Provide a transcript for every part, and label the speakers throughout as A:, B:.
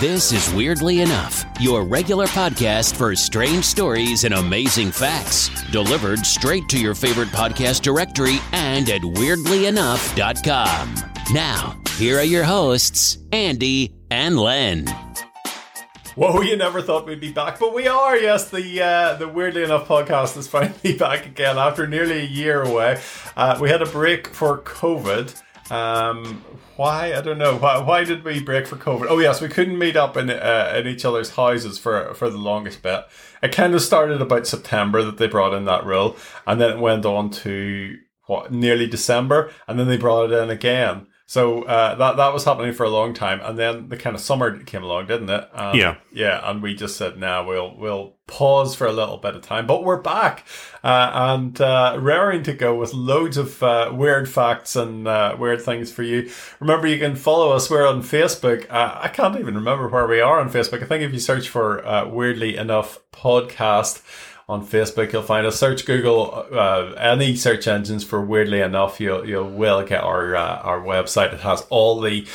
A: This is Weirdly Enough, your regular podcast for strange stories and amazing facts, delivered straight to your favorite podcast directory and at weirdlyenough.com. Now, here are your hosts, Andy and Len.
B: Whoa, you never thought we'd be back, but we are. Yes, the uh, the weirdly enough podcast is finally back again after nearly a year away. Uh, we had a break for COVID. Um, why I don't know. Why, why did we break for COVID? Oh yes, we couldn't meet up in uh, in each other's houses for for the longest bit. It kind of started about September that they brought in that rule, and then it went on to what nearly December, and then they brought it in again. So uh, that that was happening for a long time, and then the kind of summer came along, didn't it? And,
C: Yeah.
B: yeah. And we just said, "Now we'll we'll pause for a little bit of time," but we're back uh, and uh, raring to go with loads of uh, weird facts and uh, weird things for you. Remember, you can follow us. We're on Facebook. Uh, I can't even remember where we are on Facebook. I think if you search for uh, "Weirdly Enough" podcast on Facebook. You'll find us. Search Google uh, any search engines for weirdly enough. You'll you will will get our uh, our website. It has all the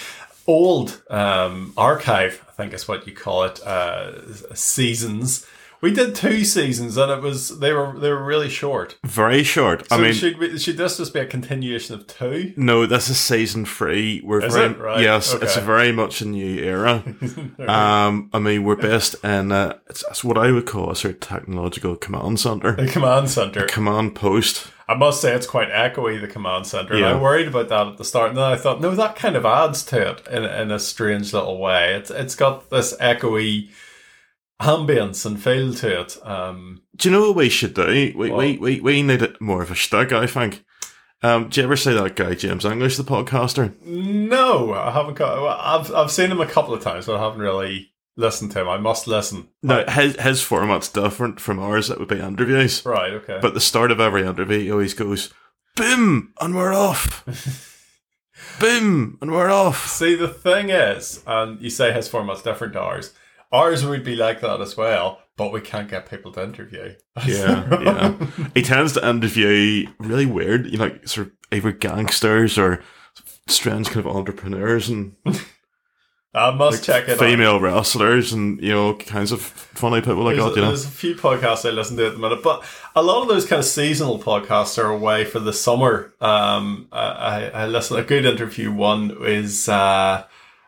B: old um, archive. I think is what you call it. Uh, seasons. We did two seasons, and it was they were they were really short.
C: Very short.
B: So
C: I mean,
B: should we, should this just be a continuation of two?
C: no, this is season three. We're
B: Is
C: very?
B: Right.
C: yes, it's very much a new era. um, I mean, we're based in uh, it's, it's what I would call a sort of technological command center,
B: The command center.
C: command post.
B: I must say it's quite echoey, the command center. And I worried about that at the start, and then I thought, no, that kind of adds to it in, in a strange little way. It's it's got this echoey ambience and feel to it. Um,
C: Do you know what we should do? We we, we we need it more of a shtick, I think. Um, do you ever see that guy James English, the podcaster?
B: no, I haven't got. I've I've seen him a couple of times, but I haven't really listened to him. I must listen.
C: No, his his format's different from ours. It would be interviews.
B: Right. Okay.
C: But the start of every interview, he always goes, "Boom!" and we're off. Boom! and we're off.
B: See, the thing is, and you say his format's different to ours. Ours would be like that as well, but we can't get people to interview.
C: Yeah, yeah. He tends to interview really weird, you know, like sort of either gangsters or strange kind of entrepreneurs and
B: I must check it. out.
C: female wrestlers and you know kinds of funny people like that. You know,
B: there's a few podcasts I listen to at the minute, but a lot of those kind of seasonal podcasts are away for the summer. Um, I, I I listen. A good interview one is uh,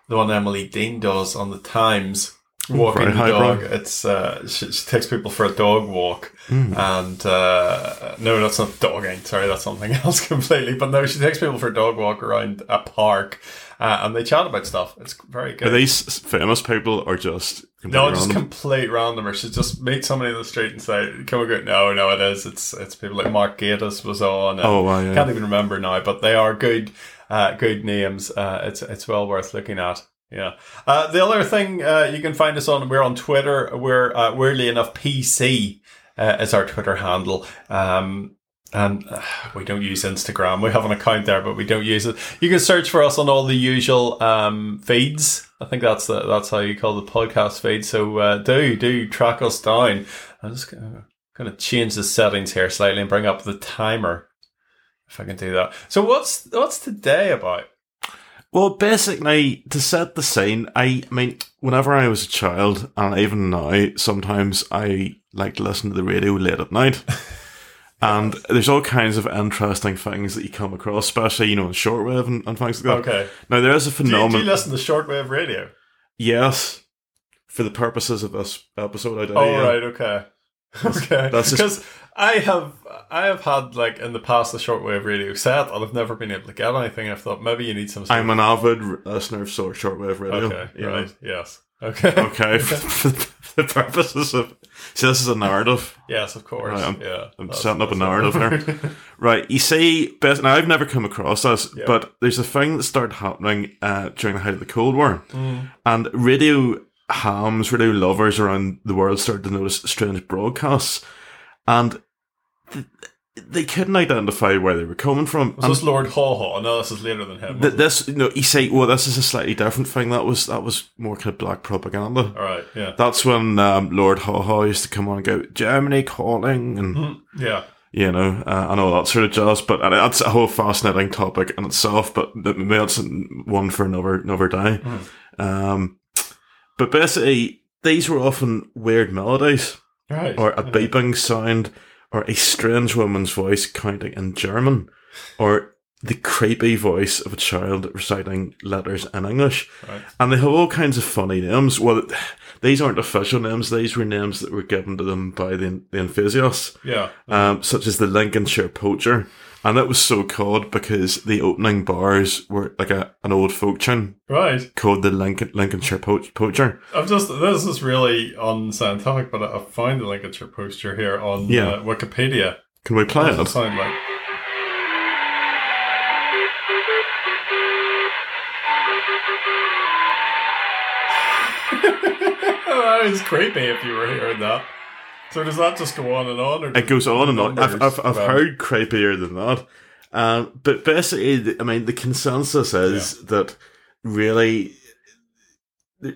B: the one Emily Dean does on the Times. Walking the dog. It's uh, she, she takes people for a dog walk,
C: Hmm.
B: and uh, no, that's not dogging. Sorry, that's something else completely. But no, she takes people for a dog walk around a park, uh, and they chat about stuff. It's very good.
C: are these famous people or just
B: No, just
C: random?
B: complete randomer. Should just meet somebody in the street and say, "Can we go?" No, no, it is. It's it's people like Mark Gatiss was on. and
C: Oh, wow, yeah.
B: Can't even remember now, but they are good, uh, good names. Uh, it's it's well worth looking at. Yeah. Uh, the other thing uh, you can find us on, we're on Twitter. We're uh, weirdly enough PC uh, is our Twitter handle. Um, and uh, we don't use Instagram. We have an account there, but we don't use it. You can search for us on all the usual um, feeds. I think that's the, that's how you call the podcast feed. So uh, do do track us down. I'm just gonna, change the settings here slightly and bring up the timer if I can do that. So what's what's today about?
C: Well, basically, to set the scene, I mean, whenever I was a child, and even now, sometimes I like to listen to the radio late at night. And there's all kinds of interesting things that you come across, especially, you know, in shortwave and, and things like that.
B: Okay.
C: Now, there is a
B: Do you, do
C: phenomenon.
B: you listen to shortwave radio?
C: yes, for the purposes of this episode, I do.
B: Oh
C: yeah.
B: right, okay, okay.
C: that's just-
B: Because I have I have had like in the past the shortwave radio set, and I've never been able to get anything. I've thought maybe you need some. sort
C: I'm an avid listener of short shortwave radio.
B: okay,
C: know.
B: right, yes, okay,
C: Okay, for the, for the purposes of. See, this is a narrative.
B: yes, of course,
C: Right, I'm-
B: yeah.
C: I'm setting up a narrative here. Right, you see, best, now I've never come across this,
B: Yeah.
C: but there's a thing that started happening uh, during the height of the Cold War,
B: Mm.
C: and radio hams, radio lovers around the world started to notice strange broadcasts, and th- they couldn't identify where they were coming from.
B: Was
C: And
B: this Lord Haw Haw? No, this is later than him.
C: th- this, you know, you say, well, this is a slightly different thing. That was that was more kind of black propaganda.
B: All right, yeah,
C: That's when um, Lord Haw Haw used to come on and go, Germany calling, and
B: Mm, yeah.
C: you know, uh, and all that sort of jazz. But that's a whole fascinating topic in itself. But maybe that's one for another another day. Um, But basically, these were often weird melodies,
B: Right.
C: or a beeping sound, or a strange woman's voice counting in German, or the creepy voice of a child reciting letters in English.
B: Right.
C: And they have all kinds of funny names. Well, these aren't official names, these were names that were given to them by the, the enthusiasts,
B: Yeah.
C: um, such as the Lincolnshire Poacher. And it was so called because the opening bars were like a, an old folk tune
B: Right.
C: called the Lincoln, Lincolnshire Poach, Poacher.
B: I'm just this is really unscientific, but I found the Lincolnshire Poacher here on
C: Yeah.
B: uh, Wikipedia.
C: Can we play
B: What does it
C: it?
B: sound like? that is creepy if you were hearing that. So does that just go on and on? Or
C: It goes on and on. I've. I've, I've
B: Well,
C: heard creepier than that. Um, but basically, I mean, the consensus is that really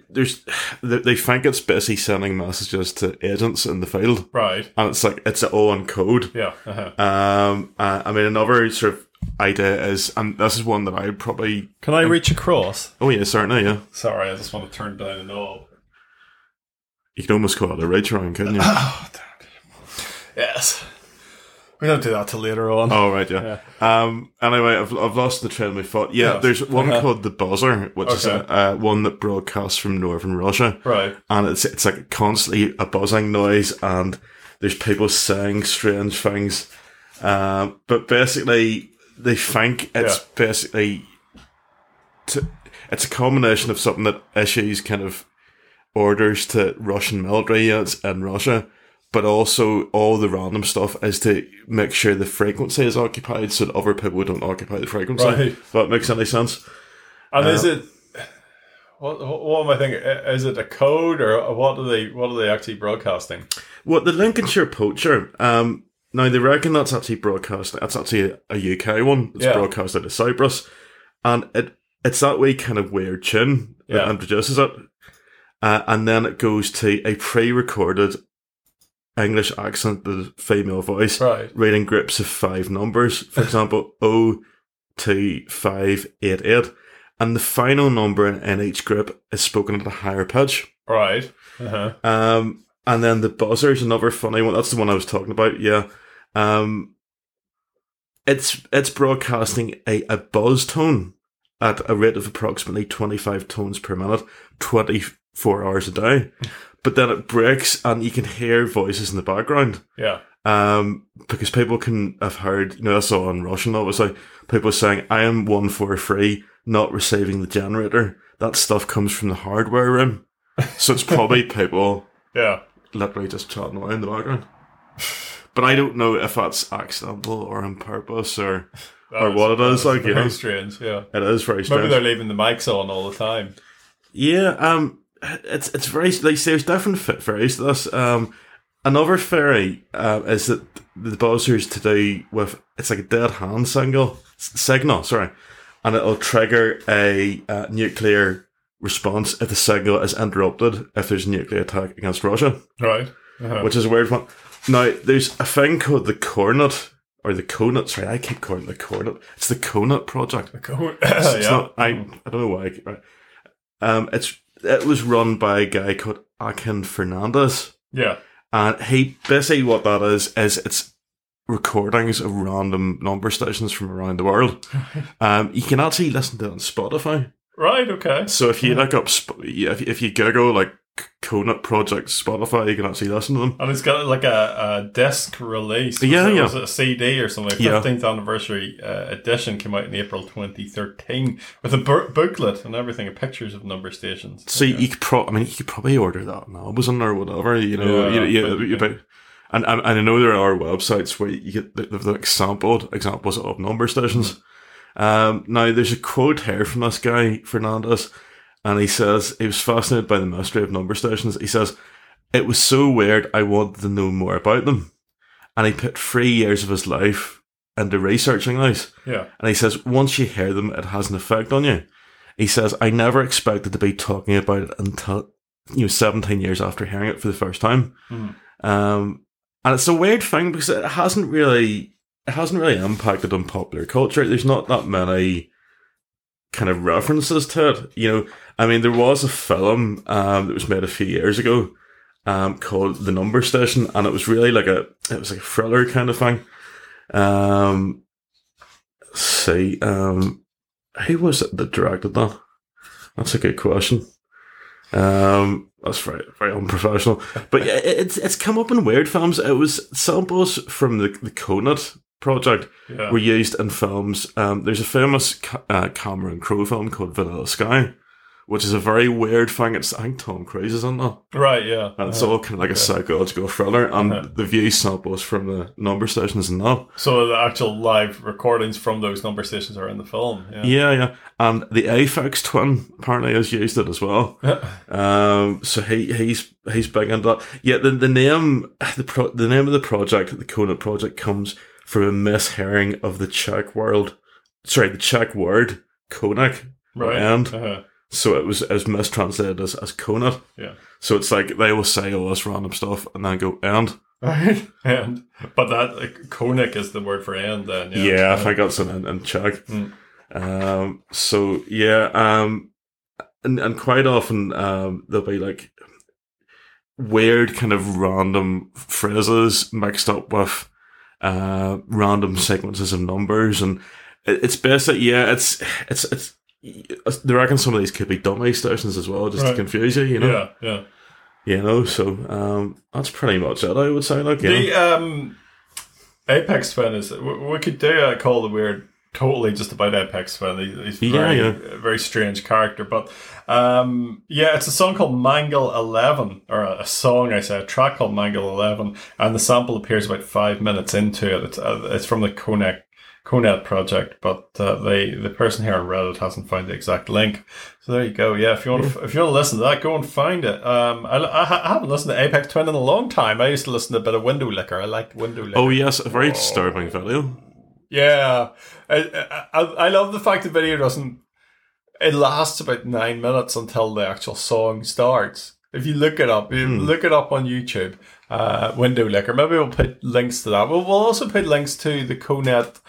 C: there's they they think it's basically sending messages to agents in the field,
B: Right.
C: and it's like it's all in code.
B: Yeah. Uh-huh.
C: Um, uh, I mean, another sort of idea is, and this is one that I probably.
B: Can I reach across?
C: Oh yeah, certainly, yeah.
B: Sorry, I just want to turn down a knob.
C: You could almost call it a reach around, couldn't you?
B: Oh, damn. Yes. We don't do that till later on.
C: Oh right, yeah. Um. Anyway, I've I've lost the train of my thought. Yeah,
B: Yes.
C: there's one
B: Uh-huh.
C: called the Buzzer, which is a, uh, one that broadcasts from northern Russia,
B: Right.
C: and it's it's like constantly a buzzing noise, and there's people saying strange things. Um. But basically, they think it's
B: Yeah.
C: basically to, it's a combination of something that issues kind of orders to Russian military units in Russia, but also all the random stuff is to make sure the frequency is occupied so that other people don't occupy the frequency.
B: Right.
C: If that makes any sense.
B: And is
C: Uh,
B: it? What, what am I thinking? Is it a code or what are they? What are they actually broadcasting?
C: Well, the Lincolnshire Poacher, um, now they reckon that's actually broadcast, that's actually a, UK one. It's
B: Yeah.
C: broadcast out of Cyprus. And it it's that way kind of weird tune that
B: Yeah.
C: introduces it. Uh, and then it goes to a pre recorded English accent, the female voice,
B: Right.
C: reading groups of five numbers. For example, 02588. And the final number in, in each group is spoken at a higher pitch.
B: Right. Uh-huh.
C: Um, and then the buzzer is another funny one. That's the one I was talking about. Yeah. Um, it's it's broadcasting a, a buzz tone at a rate of approximately 25 tones per minute, 24 hours a day. But then it breaks and you can hear voices in the background.
B: Yeah.
C: Um, because people can have heard, you know, that's all in Russian, obviously. People saying, I am one for free, not receiving the generator. That stuff comes from the hardware room. So it's probably people
B: Yeah.
C: literally just chatting away in the background. But I don't know if that's accidental or on purpose or
B: That
C: Or what it is, like, you know.
B: strange. Yeah.
C: it is very strange.
B: Maybe they're leaving the mics on all the time.
C: Yeah, um, it's it's very like there's different theories to this. Um, another theory uh, is that the buzzers to do with it's like a dead hand signal s- signal, sorry, and it'll trigger a uh, nuclear response if the signal is interrupted if there's a nuclear attack against Russia,
B: Right. Uh-huh.
C: which is a weird one. Now, there's a thing called the Cornet or the Conet. Sorry, I keep calling it the Cornet. It's the Conet project. It's, it's
B: yeah.
C: not, I, I don't know why. I right. Um, it's it was run by a guy called Akin Fernandez,
B: yeah.
C: and he basically what that is is it's recordings of random number stations from around the world. um, you can actually listen to it on Spotify.
B: Right. Okay.
C: So if you look up, if if you Google like Conet Project Spotify, you can actually listen to them.
B: And it's got like a, a disc release. Was
C: Yeah,
B: it,
C: yeah.
B: Was it a CD or something?
C: Yeah.
B: 15th anniversary uh, edition came out in April 2013 with a bu- booklet and everything, of pictures of number stations.
C: So you could pro- I mean, you could probably order that on Amazon or whatever. You know,
B: Yeah,
C: you, you,
B: but-
C: you, and, and and I know there are websites where you get the, the like sampled examples of number stations. Um, now there's a quote here from this guy Fernandez, and he says he was fascinated by the mystery of number stations. He says it was so weird. I wanted to know more about them, and he put three years of his life into researching these.
B: Yeah.
C: And he says, once you hear them, it has an effect on you. He says, I never expected to be talking about it until, you know, 17 years after hearing it for the first time.
B: Mhm.
C: Um, and it's a weird thing because it hasn't really, it hasn't really impacted on popular culture. There's not that many kind of references to it. You know, I mean, there was a film um, that was made a few years ago um, called The Number Station, and it was really like a it was like a thriller kind of thing. Um, let's see, um, who was it that directed that? That's a good question. Um, that's very very unprofessional. But yeah, it- it's it's come up in weird films. It was samples from the the Conet project
B: Yeah.
C: were used in films. Um, there's a famous uh, Cameron Crowe film called Vanilla Sky, which is a very weird thing. It's I think Tom Cruise is in that.
B: Right, yeah.
C: And it's
B: Uh,
C: all kind of like a psychological thriller, and
B: Uh-huh.
C: the view samples from the number stations and that.
B: so the actual live recordings from those number stations are in the film. Yeah.
C: Yeah, yeah. And the Aphex twin apparently has used it as well. Um, so he he's he's big into that. Yeah, the the name the pro, the name of the project, the Conet project, comes from a mishearing of the Czech world. Sorry, the Czech word konec.
B: right.
C: And
B: Uh-huh.
C: So it was as mistranslated as as Conet.
B: Yeah.
C: So it's like they will say all this random stuff and then go and.
B: Right. And but that like, konec is the word for end then. Yeah.
C: Yeah, I think that's in, in, Czech.
B: Mm.
C: Um, so yeah, um, and and quite often um, there'll be like weird kind of random phrases mixed up with uh, random sequences of numbers, and it, it's basically yeah, it's it's it's. They reckon some of these could be dummy stations as well, just
B: Right.
C: to confuse you, you know.
B: Yeah, yeah.
C: You know, so um, that's pretty much it. I would say, like, yeah.
B: The um, Aphex Twin is. We, could do a call the weird. Totally, just about Aphex Twin. He's very,
C: yeah.
B: a very strange character, but um, yeah, it's a song called Mangle Eleven, or a, a song I say, a track called Mangle Eleven, and the sample appears about five minutes into it. It's uh, it's from the Konek Conet project, but uh, they the person here on Reddit hasn't found the exact link. So there you go. Yeah, if you want to, if you want to listen to that, go and find it. Um, I, I, haven't listened to Aphex Twin in a long time. I used to listen to a bit of Window Licker. I liked Window Licker.
C: oh yes, a very disturbing video.
B: Yeah, I, I, I love the fact the video doesn't. It lasts about nine minutes until the actual song starts. If you look it up, you
C: Hmm.
B: look it up on YouTube. Uh, Window Licker. Maybe we'll put links to that. We'll, we'll also put links to the Conet.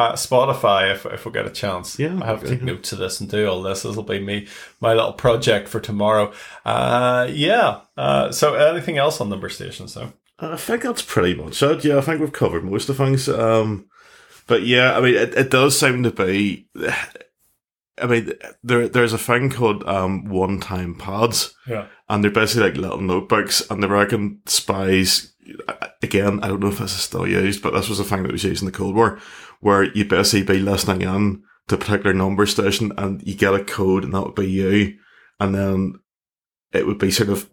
B: Uh, Spotify, if, if we get a chance,
C: Yeah,
B: I have to take notes of this and do all this. This will be me, my little project for tomorrow. Uh, yeah. Uh, so, anything else on number stations? though?
C: I think that's pretty much it. Yeah, I think we've covered most of things. Um, but yeah, I mean, it, it does seem to be. I mean, there there's a thing called um, one-time pads,
B: Yeah.
C: and they're basically like little notebooks, and they reckon spies. Again, I don't know if this is still used, but this was a thing that was used in the Cold War, where you basically be listening in to a particular number station, and you get a code, and that would be you, and then it would be sort of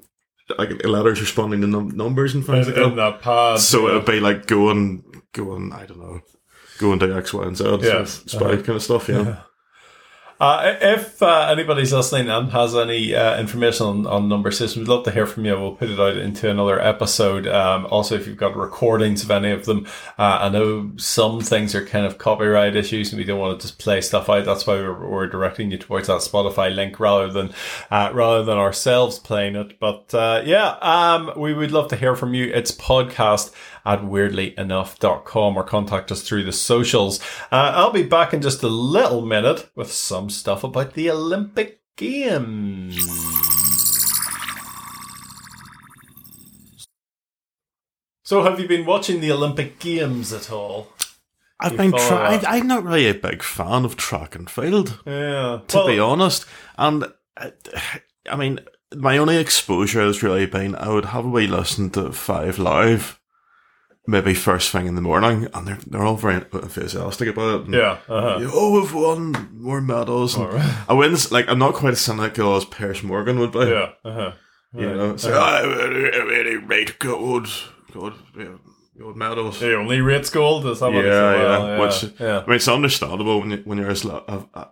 C: like letters responding to num- numbers and things
B: In,
C: like that.
B: pad.
C: So
B: yeah.
C: it'd be like going, going, I don't know, go going to X, Y, and Z,
B: Yes.
C: spy
B: Uh-huh.
C: kind of stuff. Yeah,
B: Uh, if uh, anybody's listening and has any uh, information on, on number systems, we'd love to hear from you. We'll put it out into another episode. Um, also, if you've got recordings of any of them, uh, I know some things are kind of copyright issues and we don't want to just play stuff out. That's why we're, we're directing you towards that Spotify link rather than uh, rather than ourselves playing it. But uh, yeah, um, we would love to hear from you. It's podcast at weirdlyenough.com or contact us through the socials. Uh, I'll be back in just a little minute with some stuff about the Olympic Games. So, have you been watching the Olympic Games at all?
C: I've
B: You
C: been.
B: follow
C: Tra- I, I'm not really a big fan of track and field,
B: Yeah.
C: to be honest. And uh, I mean, my only exposure has really been I would have a wee listen to Five Live, maybe first thing in the morning, and they're they're all very enthusiastic about it. and,
B: Yeah. Uh-huh.
C: Oh, we've won more medals. and
B: Alright.
C: I wouldn't like. I'm not quite as cynical as Piers Morgan would be.
B: Yeah. Uh-huh.
C: You
B: Right.
C: know, so I really, really rate gold, gold, yeah, gold medals.
B: He only rates gold. Is that what he
C: Yeah, yeah.
B: Well,
C: Which
B: yeah.
C: I mean, it's understandable when you, when you're as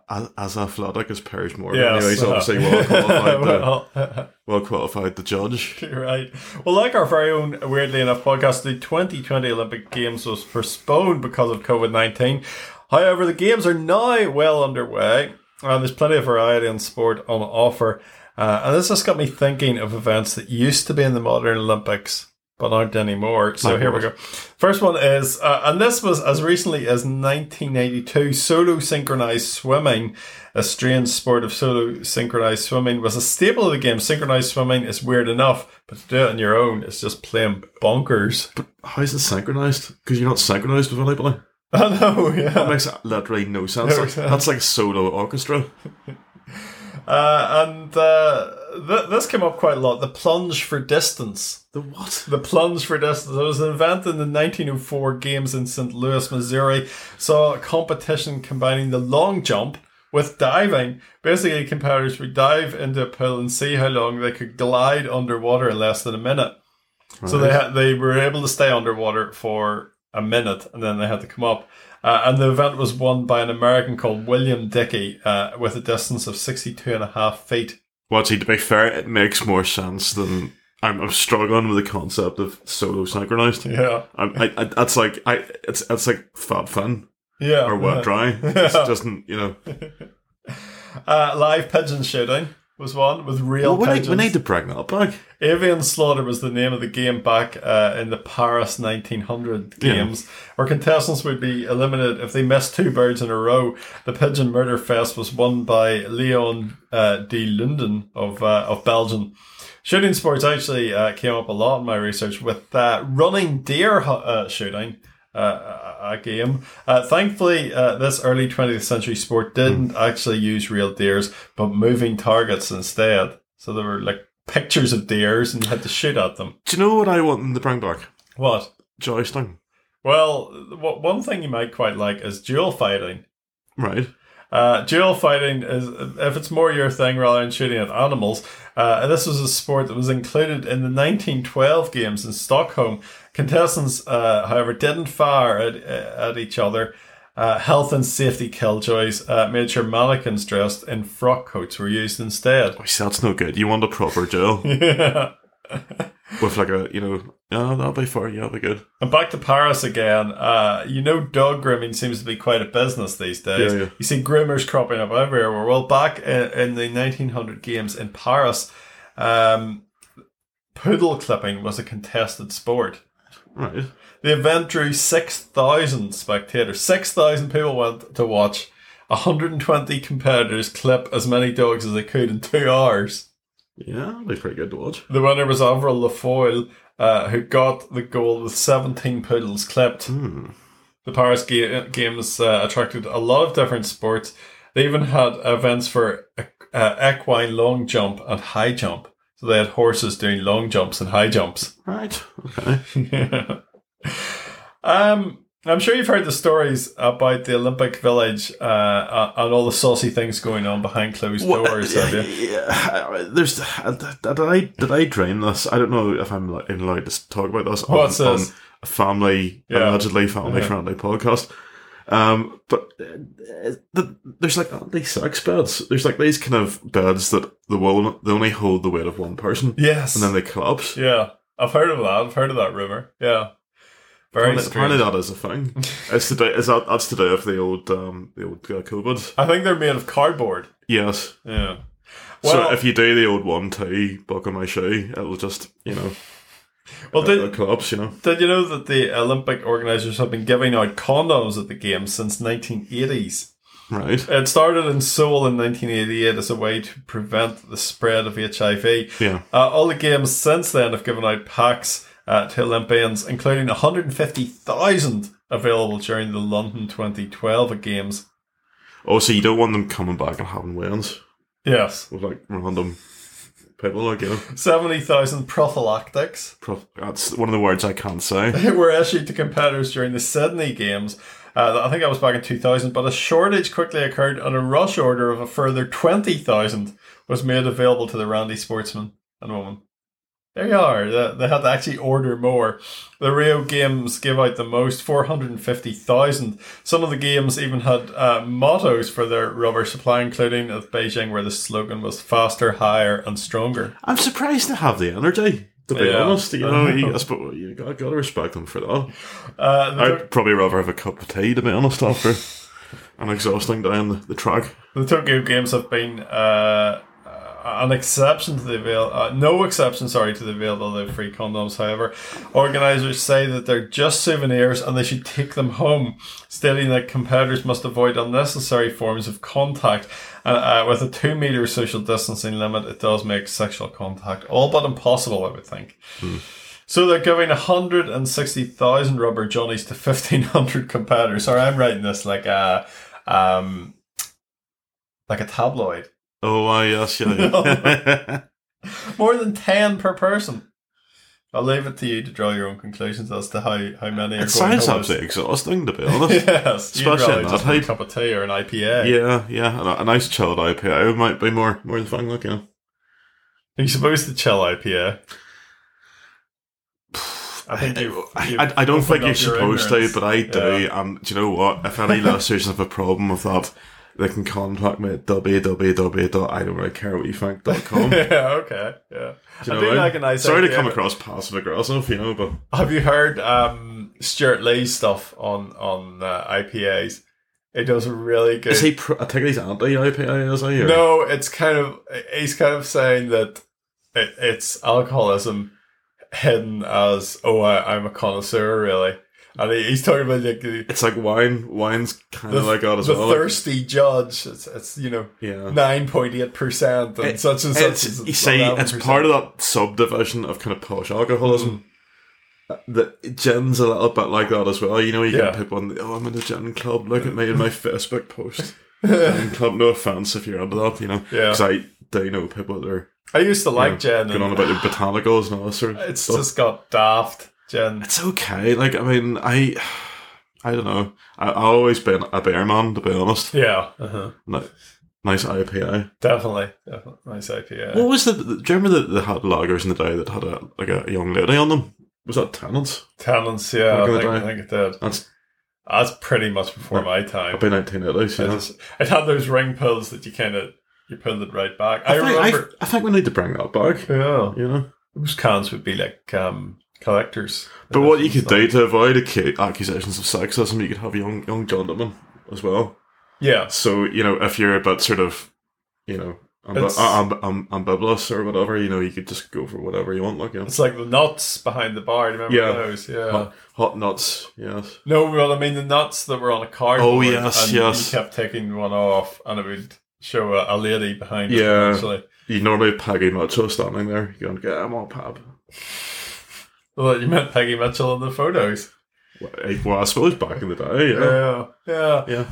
C: as, as athletic as Piers Morgan.
B: Yes,
C: anyway, he's
B: uh-huh.
C: obviously well qualified. to,
B: well,
C: well qualified to judge.
B: Right. Well, like our very own Weirdly Enough podcast, the 2020 Olympic Games was postponed because of COVID 19. However, the Games are now well underway, and there's plenty of variety in sport on offer. Uh, and this has got me thinking of events that used to be in the modern Olympics but aren't anymore. So here we go. First one is, uh, and this was as recently as 1982. Solo synchronized swimming, a strange sport of solo synchronized swimming, was a staple of the game. Synchronized swimming is weird enough, but to do it on your own is just plain bonkers.
C: But How is it synchronized? Because you're not synchronized with anybody.
B: I know, yeah.
C: That makes literally no sense.
B: No
C: Like,
B: sense.
C: That's like solo orchestra.
B: Uh, and uh, th- this came up quite a lot. The plunge for distance.
C: The what?
B: The plunge for distance. It was invented in the 1904 games in St. Louis, Missouri. Saw a competition combining the long jump with diving. Basically, competitors would dive into a pool and see how long they could glide underwater in less than a minute. So they had, they were able to stay underwater for a minute, and then they had to come up. Uh, and the event was won by an American called William Dickey uh, with a distance of 62 and a half feet.
C: Well, see, to be fair, it makes more sense than I'm, I'm struggling with the concept of solo synchronized.
B: Yeah,
C: I'm, I, I, that's like I, it's it's like Fab Fun
B: yeah.
C: or Wet
B: yeah.
C: Dry. It doesn't, you know.
B: Uh, live pigeon shooting was one with real
C: Well, we, need,
B: pigeons.
C: we need to bring that back.
B: Avian Slaughter was the name of the game back uh, in the Paris 1900
C: Yeah.
B: games, where contestants would be eliminated if they missed two birds in a row. The Pigeon Murder Fest was won by Leon uh, de Lunden of uh, of Belgium. Shooting sports actually uh, came up a lot in my research with uh, running deer uh, shooting. Uh, a a game. Uh, thankfully, uh, this early 20th century sport didn't actually use real deers, but moving targets instead. So there were like pictures of deers and you had to shoot at them.
C: Do you know what I want them to bring back?
B: What?
C: Jousting.
B: Well, one thing you might quite like is duel fighting.
C: Right.
B: Uh, duel fighting is if it's more your thing rather than shooting at animals. Uh, this was a sport that was included in the 1912 games in Stockholm. Contestants, uh, however, didn't fire at, at each other. Uh, health and safety killjoys uh, made sure mannequins dressed in frock coats were used instead.
C: Oh, that's no good. You want a proper duel
B: yeah.
C: with like a, you know, oh, that'll be fine Yeah, that'll be good.
B: And back to Paris again. Uh, you know, dog grooming seems to be quite a business these days.
C: Yeah, yeah.
B: You see groomers cropping up everywhere. Well, back in, in the 1900 games in Paris, um, poodle clipping was a contested sport.
C: Right.
B: The event drew 6,000 spectators. 6,000 people went to watch 120 competitors clip as many dogs as they could in two hours.
C: Yeah, be pretty good to watch.
B: The winner was Avril Lafoyle, uh, who got the goal with 17 poodles clipped.
C: Hmm.
B: The Paris ga- Games uh, attracted a lot of different sports. They even had events for uh, equine long jump and high jump. So they had horses doing long jumps and high jumps.
C: Right. Okay. yeah.
B: um, I'm sure you've heard the stories about the Olympic Village uh, and all the saucy things going on behind closed
C: Well,
B: doors. have you?
C: yeah, there's did I did I dream this? I don't know if I'm allowed to talk about this. on-
B: What's
C: on,
B: this?
C: a family
B: Yeah.
C: allegedly family
B: Yeah.
C: friendly podcast? Um, but uh, the, there's like these sex beds. There's like these kind of beds that the will they only hold the weight of one person,
B: Yes.
C: and then they collapse.
B: yeah, I've heard of that. I've heard of that rumor. Yeah. Very strange.
C: that is a thing. it's to do, is that that's to do with the old um the old uh, COVID.
B: I think they're made of cardboard.
C: Yes.
B: Yeah.
C: so if you do the old one two buckle my shoe, it'll just you know
B: well, did,
C: collapse. You know.
B: did you know that the Olympic organisers have been giving out condoms at the games since 1980s?
C: Right.
B: It started in Seoul in 1988 as a way to prevent the spread of HIV.
C: Yeah.
B: Uh, all the games since then have given out packs uh, to Olympians, including 150,000 available during the London 2012 games.
C: Oh, so you don't want them coming back and having wins
B: Yes.
C: with like random people, like you know.
B: 70,000 prophylactics
C: Prof- That's one of the words I can't say.
B: were issued to competitors during the Sydney Games. Uh, I think that was back in 2000, but a shortage quickly occurred and a rush order of a further 20,000 was made available to the Randy sportsmen and women. There you are. They, had to actually order more. The Rio Games gave out the most, 450,000. Some of the games even had uh, mottos for their rubber supply, including at Beijing, where the slogan was faster, higher, and stronger.
C: I'm surprised they have the energy. To be
B: Yeah.
C: honest, you know, you, I suppose you got, got to respect them for that.
B: Uh,
C: I'd probably rather have a cup of tea, to be honest, after an exhausting day on the, the track.
B: the Tokyo Games have been uh, an exception to the avail, uh, no exception, sorry, to the availability of the free condoms. However, organisers say that they're just souvenirs and they should take them home, stating that competitors must avoid unnecessary forms of contact. And uh, with a two meter social distancing limit, it does make sexual contact all but impossible. I would think. So they're giving 160,000 rubber johnnies to 1,500 competitors. Sorry, I'm writing this like a, um, like a tabloid.
C: Oh, uh, yes, yeah. yeah.
B: More than 10 per person. I'll leave it to you to draw your own conclusions as to how, how many are
C: it
B: going
C: sounds
B: to
C: absolutely exhausting, to be honest.
B: yes,
C: Especially in
B: just a cup of tea or an IPA.
C: Yeah, yeah. A, a nice chilled IPA might be more more than fun, like, you know.
B: Are you supposed to chill IPA? I think you.
C: I, I, I don't think you're supposed to, but I do. And do you know what? If any listeners have a problem with that, they can contact me at www.idon'treallycarewhatyoutthink.com. Do
B: yeah, okay, yeah.
C: you
B: I
C: know
B: do
C: I
B: like a nice
C: Sorry to come across passive aggressive, you know, but
B: Have you heard um, Stewart Lee's stuff on on uh, IPAs? It does really good.
C: is he? Pro- I think he's anti IPA, is he? Or?
B: no, it's kind of he's kind of saying that it, it's alcoholism hidden as oh I, I'm a connoisseur really, and he, he's talking about like
C: It's like wine. Wine's kind of like that as
B: the
C: well. like-
B: thirsty judge. It's, it's you know
C: yeah.
B: nine point eight percent and
C: It-
B: such and such.
C: It's, you see, it's part of that subdivision of kind of posh alcoholism. Mm. That gin's a little bit like that as well. You know, you
B: Yeah.
C: get people on the, oh, I'm in a gin club. Look at me in my Facebook post. gin club. No offense if you're into that, you know.
B: Yeah.
C: Because I do know people that are
B: I used to like
C: you know,
B: gin.
C: going
B: and
C: on about the botanicals and all this sort of
B: it's
C: stuff.
B: just got daft gin.
C: It's okay. Like, I mean, I, I don't know. I, I've always been a bear man, to be honest.
B: Yeah, uh-huh.
C: Ni- Nice IPA.
B: definitely, definitely nice IPA.
C: What was the? do you remember that they had lagers in the day that had a like a young lady on them? Was that Tennent's?
B: Talents, yeah, I think, I think it did.
C: That's
B: That's pretty much before my time.
C: I've been nineteen eighties.
B: I
C: Yeah.
B: it had those ring pills that you kind of you pulled it right back. I,
C: I, think,
B: remember.
C: I, I think we need to bring that back.
B: yeah,
C: You know,
B: those cans would be like um, collectors.
C: but what you could do to avoid accu- accusations of sexism, you could have young young gentlemen as well.
B: Yeah,
C: So you know, if you're a bit sort of, you know, amb-
B: It's- uh,
C: amb- amb- ambivalent or whatever, you know, you could just go for whatever you want. Like you know,
B: it's like the nuts behind the bar. Do you remember
C: Yeah.
B: those? Yeah.
C: hot, hot nuts. Yes.
B: No, well, I mean the nuts that were on a card.
C: Oh, yes,
B: and
C: yes.
B: You kept taking one off, and it would show a, a lady behind.
C: Yeah.
B: Actually,
C: You normally have Peggy Macho standing there. You go, get him all pab.
B: Well, you meant Peggy Mitchell in the photos.
C: Well, I suppose back in the day, yeah.
B: Yeah, yeah.
C: Yeah.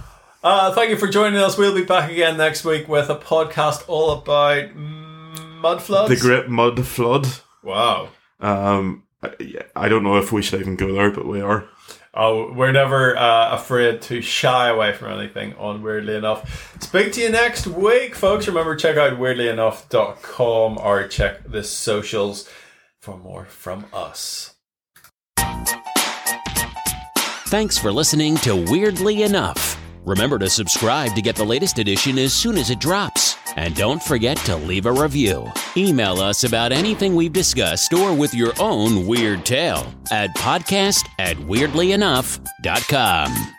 B: Uh, thank you for joining us. We'll be back again next week with a podcast all about mud floods.
C: The Great Mud Flood.
B: Wow.
C: Um, I, I don't know if we should even go there, but we are.
B: Oh, we're never uh, afraid to shy away from anything on Weirdly Enough. Speak to you next week, folks. Remember, check out weirdlyenough.com or check the socials for more from us.
A: Thanks for listening to Weirdly Enough. Remember to subscribe to get the latest edition as soon as it drops. And don't forget to leave a review. Email us about anything we've discussed or with your own weird tale at podcast at weirdlyenough.com.